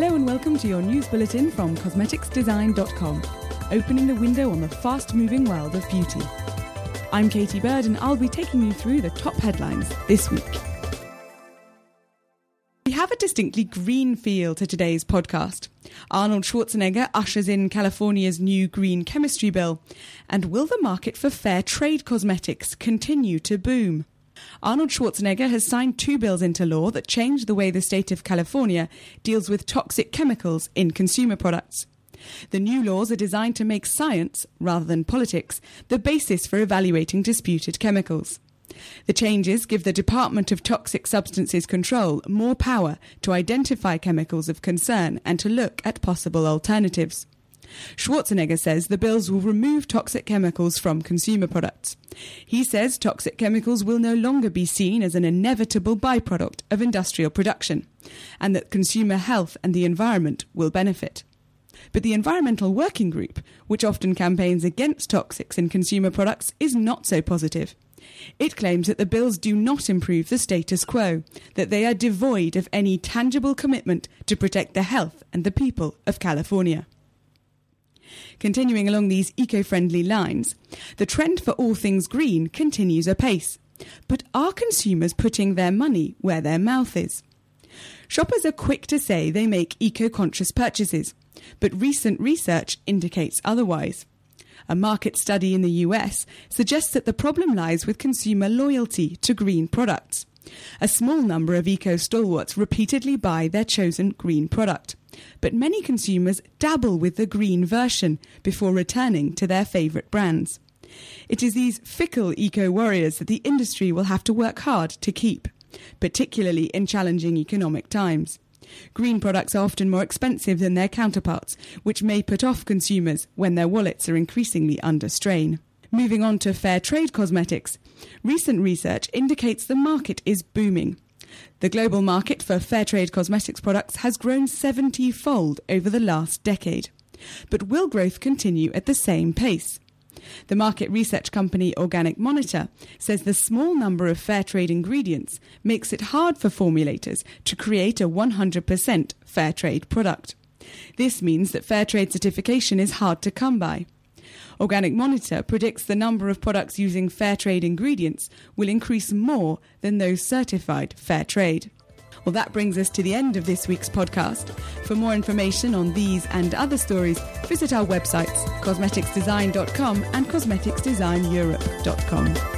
Hello and welcome to your news bulletin from cosmeticsdesign.com, opening the window on the fast moving world of beauty. I'm Katie Bird and I'll be taking you through the top headlines this week. We have a distinctly green feel to today's podcast. Arnold Schwarzenegger ushers in California's new green chemistry bill. And will the market for fair trade cosmetics continue to boom? Arnold Schwarzenegger has signed two bills into law that change the way the state of California deals with toxic chemicals in consumer products. The new laws are designed to make science, rather than politics, the basis for evaluating disputed chemicals. The changes give the Department of Toxic Substances Control more power to identify chemicals of concern and to look at possible alternatives. Schwarzenegger says the bills will remove toxic chemicals from consumer products. He says toxic chemicals will no longer be seen as an inevitable byproduct of industrial production, and that consumer health and the environment will benefit. But the Environmental Working Group, which often campaigns against toxics in consumer products, is not so positive. It claims that the bills do not improve the status quo, that they are devoid of any tangible commitment to protect the health and the people of California. Continuing along these eco friendly lines, the trend for all things green continues apace. But are consumers putting their money where their mouth is? Shoppers are quick to say they make eco conscious purchases, but recent research indicates otherwise. A market study in the US suggests that the problem lies with consumer loyalty to green products. A small number of eco stalwarts repeatedly buy their chosen green product, but many consumers dabble with the green version before returning to their favourite brands. It is these fickle eco warriors that the industry will have to work hard to keep, particularly in challenging economic times. Green products are often more expensive than their counterparts, which may put off consumers when their wallets are increasingly under strain. Moving on to fair trade cosmetics, recent research indicates the market is booming. The global market for fair trade cosmetics products has grown 70 fold over the last decade. But will growth continue at the same pace? The market research company Organic Monitor says the small number of fair trade ingredients makes it hard for formulators to create a 100% fair trade product. This means that fair trade certification is hard to come by. Organic Monitor predicts the number of products using fair trade ingredients will increase more than those certified fair trade. Well, that brings us to the end of this week's podcast. For more information on these and other stories, visit our websites cosmeticsdesign.com and cosmeticsdesigneurope.com.